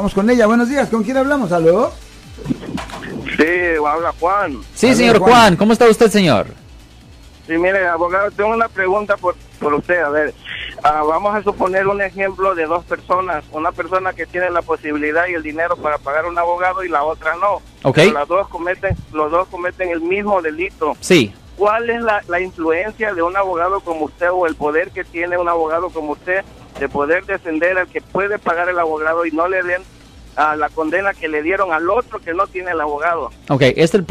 Vamos con ella. Buenos días. ¿Con quién hablamos? ¿Aló? Sí, habla Juan. Sí, señor Juan. Juan. ¿cómo está usted, señor? Sí, mire, abogado, tengo una pregunta por, por usted. A ver, ah, vamos a suponer un ejemplo de dos personas. Una persona que tiene la posibilidad y el dinero para pagar un abogado y la otra no. Ok. Pero las dos cometen, los dos cometen el mismo delito. Sí. ¿Cuál es la, la influencia de un abogado como usted o el poder que tiene un abogado como usted de poder defender al que puede pagar el abogado y no le den a la condena que le dieron al otro que no tiene el abogado? Ok, este es el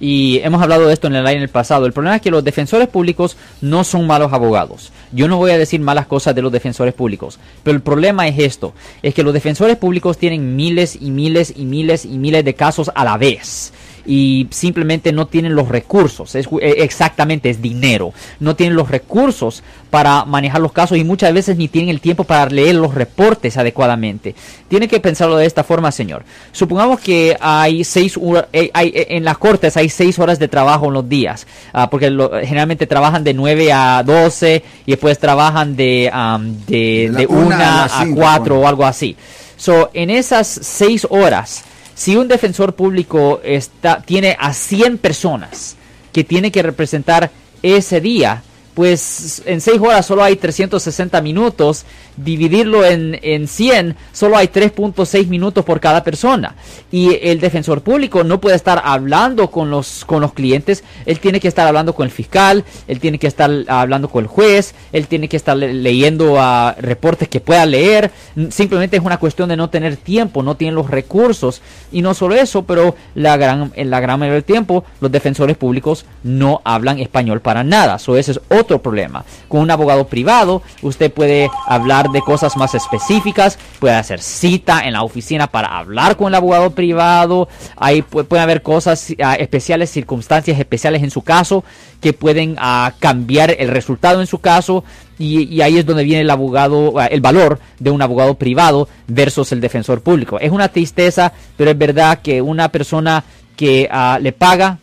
y hemos hablado de esto en el año en el pasado. El problema es que los defensores públicos no son malos abogados. Yo no voy a decir malas cosas de los defensores públicos, pero el problema es esto, es que los defensores públicos tienen miles y miles y miles y miles de casos a la vez y simplemente no tienen los recursos, es, eh, exactamente es dinero, no tienen los recursos para manejar los casos y muchas veces ni tienen el tiempo para leer los reportes adecuadamente. Tiene que pensarlo de esta forma, señor. Supongamos que hay seis eh, hay- eh, en las cortes hay seis horas de trabajo en los días, ah, porque lo- generalmente trabajan de 9 a 12 y después trabajan de, am, de, De la de una a 1 las a cinco, 4 pone. o algo así. So, en esas seis horas, si un defensor público está, tiene a 100 personas que tiene que representar ese día, pues en 6 horas solo hay 360 minutos, dividirlo en, en 100, solo hay 3.6 minutos por cada persona. Y el defensor público no puede estar hablando con los, con los clientes, él tiene que estar hablando con el fiscal, él tiene que estar hablando con el juez, él tiene que estar le- leyendo ah, reportes que pueda leer, simplemente es una cuestión de no tener tiempo, no tienen los recursos. Y no solo eso, pero la gran, en la gran mayoría del tiempo los defensores públicos no hablan español para nada. So, ese es otro problema. Con un abogado privado, usted puede hablar de cosas más específicas, puede hacer cita en la oficina para hablar con el abogado privado. Ahí pu- pueden haber cosas ah, especiales, circunstancias especiales en su caso que pueden ah, cambiar el resultado en su caso. Y, ahí es donde viene el abogado, ah, el valor de un abogado privado versus el defensor público. Es una tristeza, pero es verdad que una persona que le paga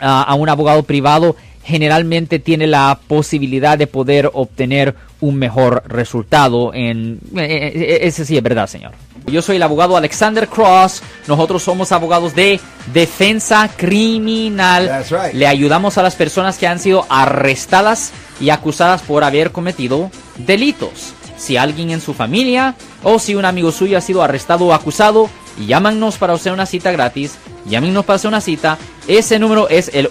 a un abogado privado generalmente tiene la posibilidad de poder obtener un mejor resultado en eh, eh, ese sí es verdad señor. Yo soy el abogado Alexander Cross. Nosotros somos abogados de defensa criminal. That's right. le ayudamos a las personas que han sido arrestadas y acusadas por haber cometido delitos. Si alguien en su familia o si un amigo suyo ha sido arrestado o acusado llámanos para hacer una cita gratis. Llámenos para hacer una cita. Ese número es el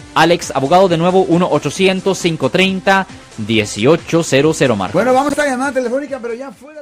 Alex, abogado de nuevo, 1-800-530-1800, Marco. Bueno, vamos a esta llamada telefónica, pero ya fuera.